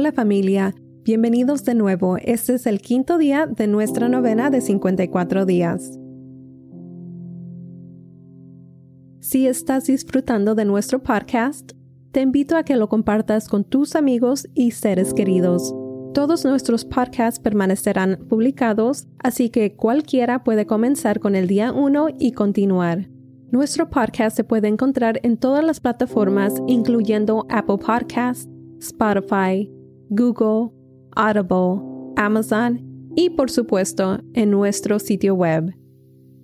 Hola familia, bienvenidos de nuevo. Este es el quinto día de nuestra novena de 54 días. Si estás disfrutando de nuestro podcast, te invito a que lo compartas con tus amigos y seres queridos. Todos nuestros podcasts permanecerán publicados, así que cualquiera puede comenzar con el día 1 y continuar. Nuestro podcast se puede encontrar en todas las plataformas, incluyendo Apple Podcasts, Spotify, Google, Audible, Amazon y por supuesto en nuestro sitio web.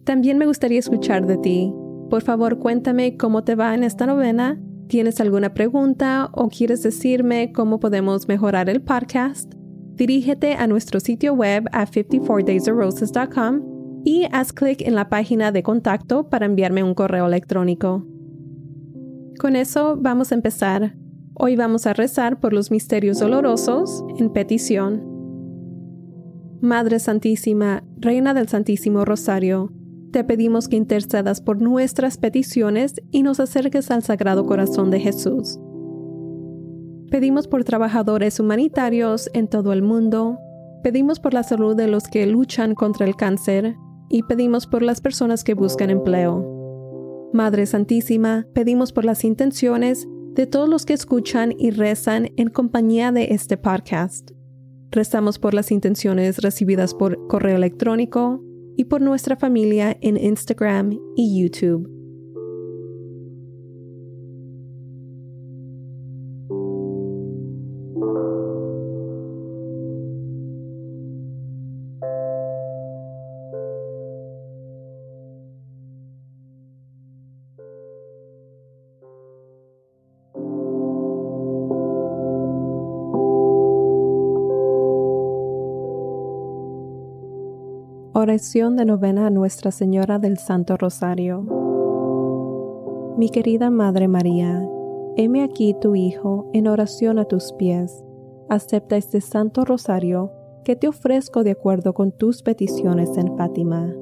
También me gustaría escuchar de ti. Por favor, cuéntame cómo te va en esta novena. ¿Tienes alguna pregunta o quieres decirme cómo podemos mejorar el podcast? Dirígete a nuestro sitio web a 54daysofroses.com y haz clic en la página de contacto para enviarme un correo electrónico. Con eso vamos a empezar. Hoy vamos a rezar por los misterios dolorosos en petición. Madre Santísima, Reina del Santísimo Rosario, te pedimos que intercedas por nuestras peticiones y nos acerques al Sagrado Corazón de Jesús. Pedimos por trabajadores humanitarios en todo el mundo, pedimos por la salud de los que luchan contra el cáncer y pedimos por las personas que buscan empleo. Madre Santísima, pedimos por las intenciones de todos los que escuchan y rezan en compañía de este podcast. Rezamos por las intenciones recibidas por correo electrónico y por nuestra familia en Instagram y YouTube. Oración de novena a Nuestra Señora del Santo Rosario. Mi querida Madre María, heme aquí tu Hijo en oración a tus pies. Acepta este Santo Rosario que te ofrezco de acuerdo con tus peticiones en Fátima.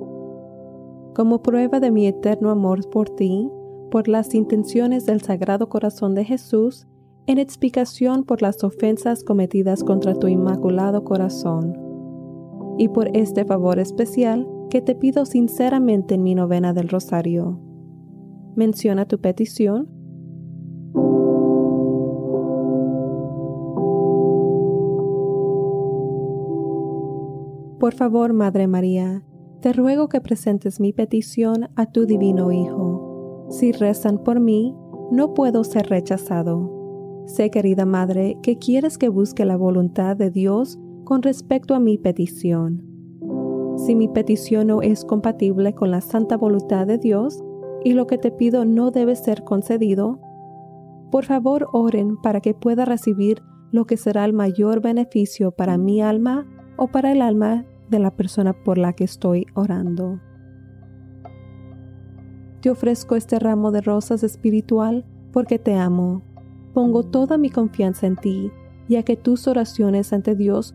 Como prueba de mi eterno amor por ti, por las intenciones del Sagrado Corazón de Jesús, en explicación por las ofensas cometidas contra tu Inmaculado Corazón y por este favor especial que te pido sinceramente en mi novena del Rosario. Menciona tu petición. Por favor, Madre María, te ruego que presentes mi petición a tu divino Hijo. Si rezan por mí, no puedo ser rechazado. Sé, querida Madre, que quieres que busque la voluntad de Dios con respecto a mi petición. Si mi petición no es compatible con la santa voluntad de Dios y lo que te pido no debe ser concedido, por favor oren para que pueda recibir lo que será el mayor beneficio para mi alma o para el alma de la persona por la que estoy orando. Te ofrezco este ramo de rosas espiritual porque te amo. Pongo toda mi confianza en ti, ya que tus oraciones ante Dios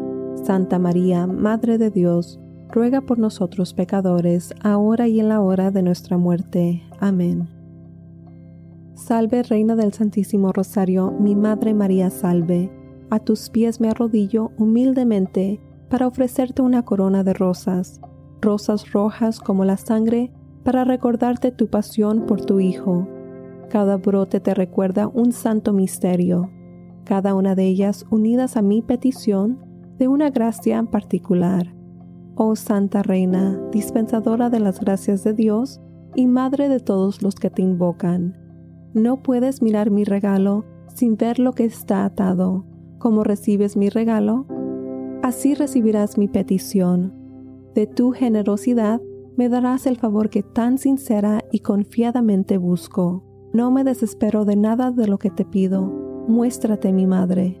Santa María, Madre de Dios, ruega por nosotros pecadores, ahora y en la hora de nuestra muerte. Amén. Salve, Reina del Santísimo Rosario, mi Madre María, salve. A tus pies me arrodillo humildemente para ofrecerte una corona de rosas, rosas rojas como la sangre, para recordarte tu pasión por tu Hijo cada brote te recuerda un santo misterio, cada una de ellas unidas a mi petición de una gracia particular. Oh Santa Reina, dispensadora de las gracias de Dios y Madre de todos los que te invocan, no puedes mirar mi regalo sin ver lo que está atado. Como recibes mi regalo, así recibirás mi petición. De tu generosidad me darás el favor que tan sincera y confiadamente busco. No me desespero de nada de lo que te pido. Muéstrate mi madre.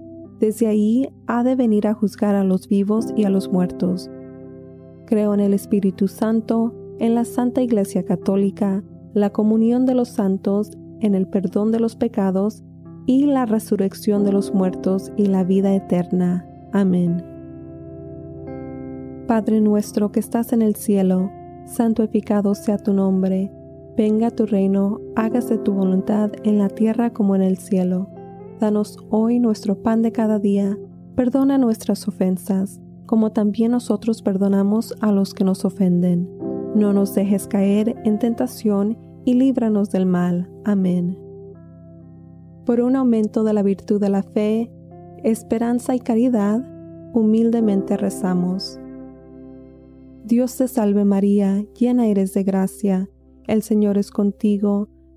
Desde ahí ha de venir a juzgar a los vivos y a los muertos. Creo en el Espíritu Santo, en la Santa Iglesia Católica, la comunión de los santos, en el perdón de los pecados y la resurrección de los muertos y la vida eterna. Amén. Padre nuestro que estás en el cielo, santificado sea tu nombre Venga tu reino, hágase tu voluntad en la tierra como en el cielo. Danos hoy nuestro pan de cada día, perdona nuestras ofensas, como también nosotros perdonamos a los que nos ofenden. No nos dejes caer en tentación y líbranos del mal. Amén. Por un aumento de la virtud de la fe, esperanza y caridad, humildemente rezamos. Dios te salve María, llena eres de gracia el Señor es contigo,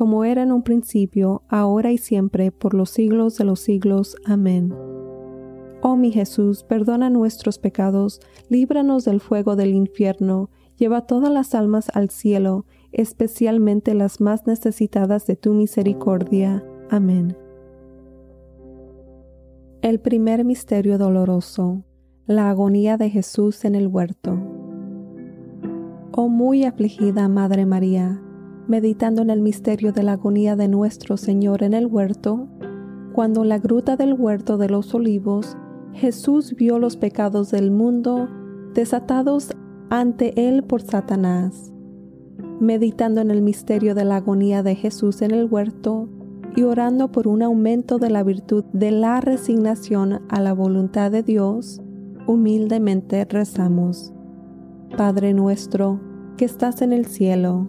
como era en un principio, ahora y siempre, por los siglos de los siglos. Amén. Oh mi Jesús, perdona nuestros pecados, líbranos del fuego del infierno, lleva todas las almas al cielo, especialmente las más necesitadas de tu misericordia. Amén. El primer misterio doloroso, la agonía de Jesús en el huerto. Oh muy afligida Madre María, meditando en el misterio de la agonía de nuestro Señor en el huerto, cuando en la gruta del huerto de los olivos Jesús vio los pecados del mundo desatados ante él por Satanás. Meditando en el misterio de la agonía de Jesús en el huerto y orando por un aumento de la virtud de la resignación a la voluntad de Dios, humildemente rezamos. Padre nuestro, que estás en el cielo,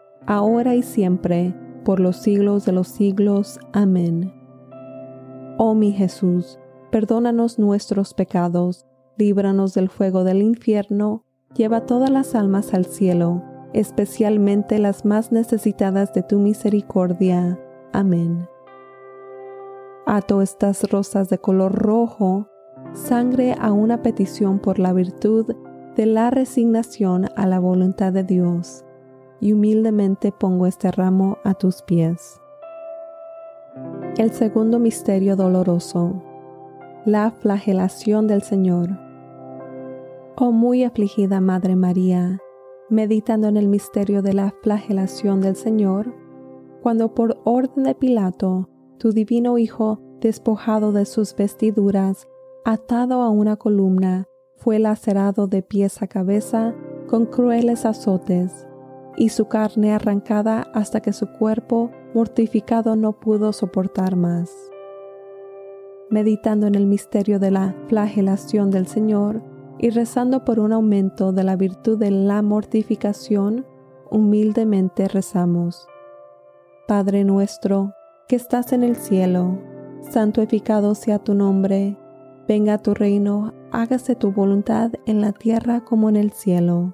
ahora y siempre, por los siglos de los siglos. Amén. Oh mi Jesús, perdónanos nuestros pecados, líbranos del fuego del infierno, lleva todas las almas al cielo especialmente las más necesitadas de tu misericordia. Amén. Ato estas rosas de color rojo, sangre a una petición por la virtud de la resignación a la voluntad de Dios, y humildemente pongo este ramo a tus pies. El segundo misterio doloroso, la flagelación del Señor. Oh muy afligida Madre María, meditando en el misterio de la flagelación del Señor, cuando por orden de Pilato, tu divino Hijo, despojado de sus vestiduras, atado a una columna, fue lacerado de pies a cabeza con crueles azotes, y su carne arrancada hasta que su cuerpo mortificado no pudo soportar más. Meditando en el misterio de la flagelación del Señor, y rezando por un aumento de la virtud de la mortificación, humildemente rezamos. Padre nuestro, que estás en el cielo, santificado sea tu nombre, venga tu reino, hágase tu voluntad en la tierra como en el cielo.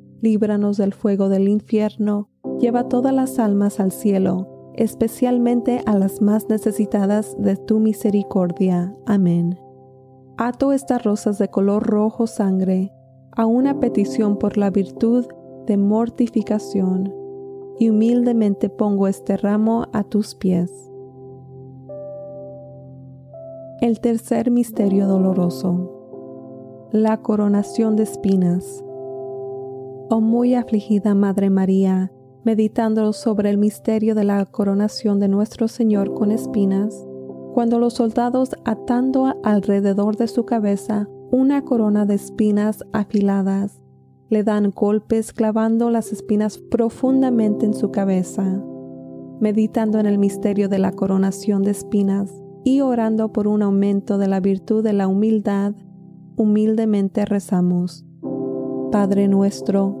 líbranos del fuego del infierno, lleva todas las almas al cielo, especialmente a las más necesitadas de tu misericordia. Amén. Ato estas rosas de color rojo sangre a una petición por la virtud de mortificación, y humildemente pongo este ramo a tus pies. El tercer misterio doloroso. La coronación de espinas. Oh muy afligida Madre María, meditando sobre el misterio de la coronación de nuestro Señor con espinas, cuando los soldados atando alrededor de su cabeza una corona de espinas afiladas, le dan golpes clavando las espinas profundamente en su cabeza. Meditando en el misterio de la coronación de espinas, y orando por un aumento de la virtud de la humildad, humildemente rezamos. Padre nuestro,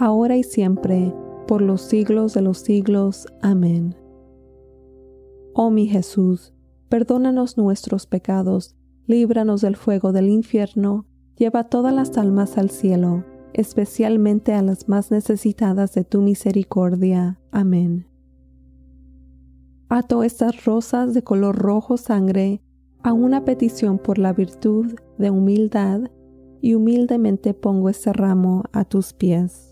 ahora y siempre, por los siglos de los siglos. Amén. Oh mi Jesús, perdónanos nuestros pecados, líbranos del fuego del infierno, lleva todas las almas al cielo, especialmente a las más necesitadas de tu misericordia. Amén. Ato estas rosas de color rojo sangre a una petición por la virtud de humildad y humildemente pongo este ramo a tus pies.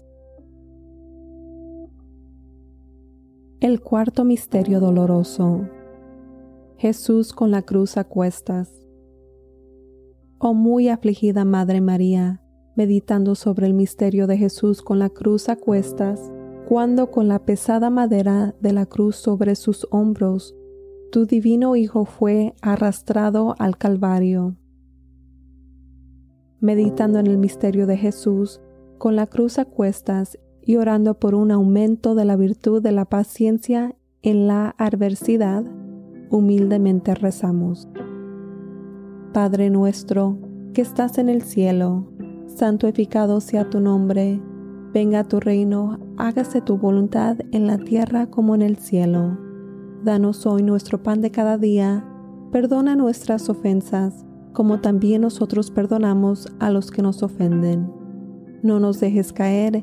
El cuarto misterio doloroso. Jesús con la cruz a cuestas. Oh muy afligida Madre María, meditando sobre el misterio de Jesús con la cruz a cuestas, cuando con la pesada madera de la cruz sobre sus hombros tu divino Hijo fue arrastrado al Calvario. Meditando en el misterio de Jesús, con la cruz a cuestas y orando por un aumento de la virtud de la paciencia en la adversidad, humildemente rezamos. Padre nuestro, que estás en el cielo, santificado sea tu nombre, venga tu reino, hágase tu voluntad en la tierra como en el cielo. Danos hoy nuestro pan de cada día. Perdona nuestras ofensas, como también nosotros perdonamos a los que nos ofenden. No nos dejes caer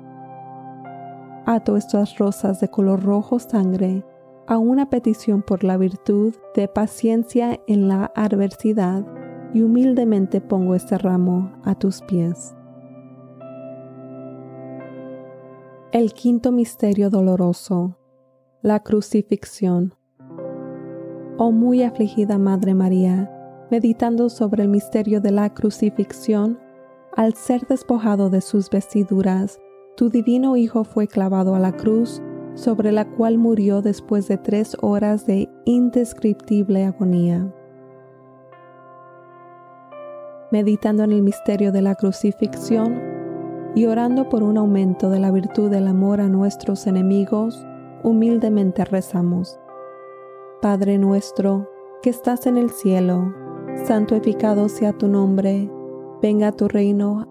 Ato estas rosas de color rojo sangre a una petición por la virtud de paciencia en la adversidad y humildemente pongo este ramo a tus pies. El quinto misterio doloroso, la crucifixión. Oh muy afligida Madre María, meditando sobre el misterio de la crucifixión, al ser despojado de sus vestiduras, tu divino Hijo fue clavado a la cruz sobre la cual murió después de tres horas de indescriptible agonía. Meditando en el misterio de la crucifixión y orando por un aumento de la virtud del amor a nuestros enemigos, humildemente rezamos. Padre nuestro, que estás en el cielo, santificado sea tu nombre, venga tu reino,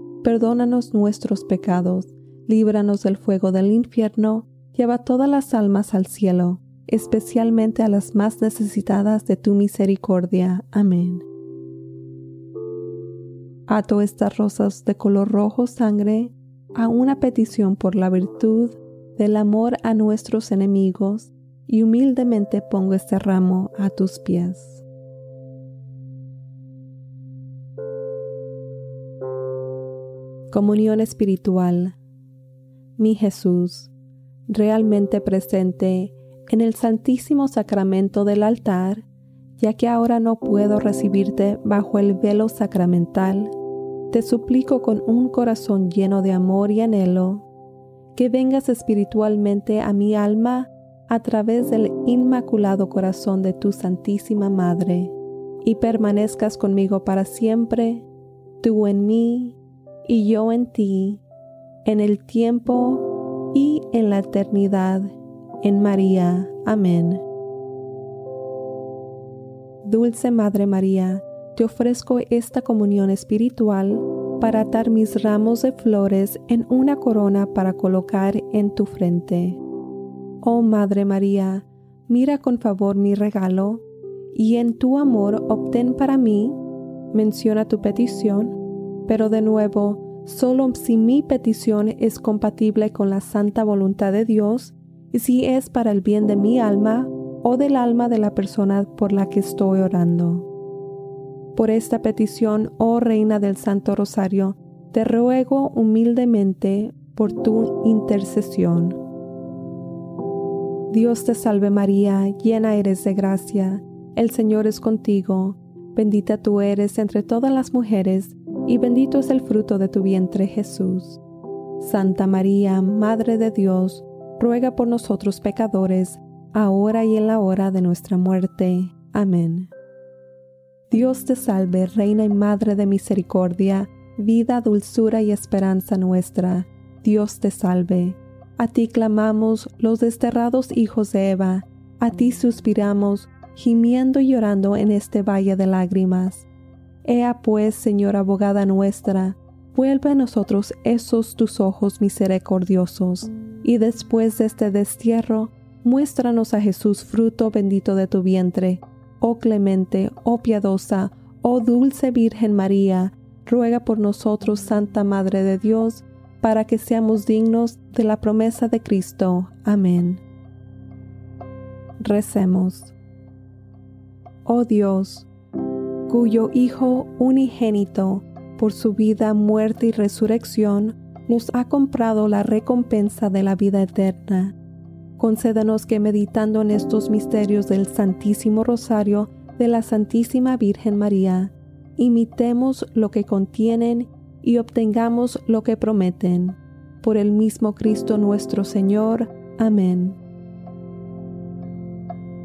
perdónanos nuestros pecados, líbranos del fuego del infierno, lleva todas las almas al cielo, especialmente a las más necesitadas de tu misericordia. Amén. Ato estas rosas de color rojo sangre a una petición por la virtud del amor a nuestros enemigos y humildemente pongo este ramo a tus pies. Comunión espiritual. Mi Jesús, realmente presente en el Santísimo Sacramento del altar, ya que ahora no puedo recibirte bajo el velo sacramental, te suplico con un corazón lleno de amor y anhelo, que vengas espiritualmente a mi alma a través del inmaculado corazón de tu Santísima Madre, y permanezcas conmigo para siempre, tú en mí y yo en ti, en el tiempo y en la eternidad, en María. Amén. Dulce Madre María, te ofrezco esta comunión espiritual para atar mis ramos de flores en una corona para colocar en tu frente. Oh Madre María, mira con favor mi regalo, y en tu amor obtén para mí, menciona tu petición, pero de nuevo, solo si mi petición es compatible con la santa voluntad de Dios, y si es para el bien de mi alma o del alma de la persona por la que estoy orando. Por esta petición, oh Reina del Santo Rosario, te ruego humildemente por tu intercesión. Dios te salve María, llena eres de gracia, el Señor es contigo, bendita tú eres entre todas las mujeres, y bendito es el fruto de tu vientre Jesús. Santa María, Madre de Dios, ruega por nosotros pecadores, ahora y en la hora de nuestra muerte. Amén. Dios te salve, Reina y Madre de Misericordia, vida, dulzura y esperanza nuestra. Dios te salve. A ti clamamos los desterrados hijos de Eva, a ti suspiramos, gimiendo y llorando en este valle de lágrimas. Ea pues, Señora abogada nuestra, vuelve a nosotros esos tus ojos misericordiosos, y después de este destierro, muéstranos a Jesús fruto bendito de tu vientre. Oh clemente, oh piadosa, oh dulce Virgen María, ruega por nosotros, Santa Madre de Dios, para que seamos dignos de la promesa de Cristo. Amén. Recemos. Oh Dios, cuyo Hijo unigénito, por su vida, muerte y resurrección, nos ha comprado la recompensa de la vida eterna. Concédanos que meditando en estos misterios del Santísimo Rosario de la Santísima Virgen María, imitemos lo que contienen y obtengamos lo que prometen. Por el mismo Cristo nuestro Señor. Amén.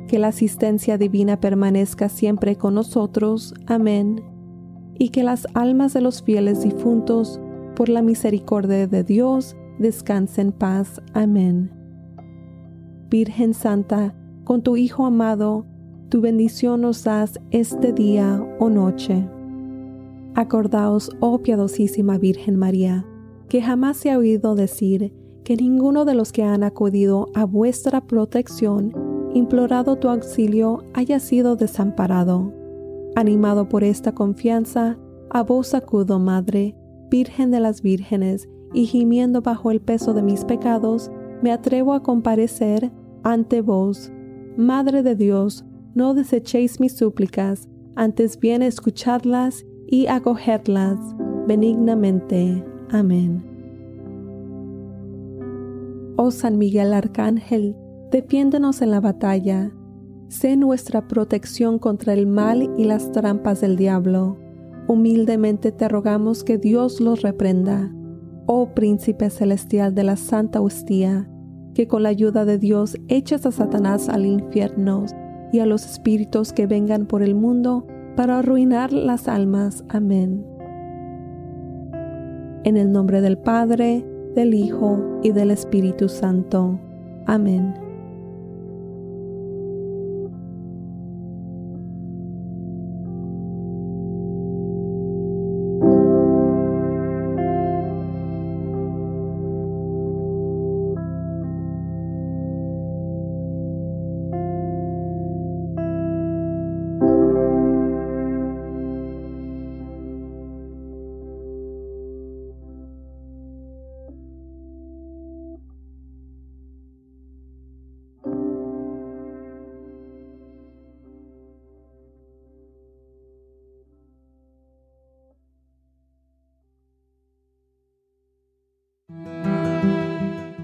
Que la asistencia divina permanezca siempre con nosotros. Amén. Y que las almas de los fieles difuntos, por la misericordia de Dios, descansen en paz. Amén. Virgen Santa, con tu Hijo amado, tu bendición nos das este día o noche. Acordaos, oh piadosísima Virgen María, que jamás se ha oído decir que ninguno de los que han acudido a vuestra protección, implorado tu auxilio, haya sido desamparado. Animado por esta confianza, a vos acudo, Madre, Virgen de las Vírgenes, y gimiendo bajo el peso de mis pecados, me atrevo a comparecer ante vos. Madre de Dios, no desechéis mis súplicas, antes bien escuchadlas y acogerlas benignamente. Amén. Oh San Miguel Arcángel, defiéndenos en la batalla. Sé nuestra protección contra el mal y las trampas del diablo. Humildemente te rogamos que Dios los reprenda. Oh Príncipe Celestial de la Santa Hostia, que con la ayuda de Dios eches a Satanás al infierno y a los espíritus que vengan por el mundo para arruinar las almas. Amén. En el nombre del Padre, del Hijo y del Espíritu Santo. Amén.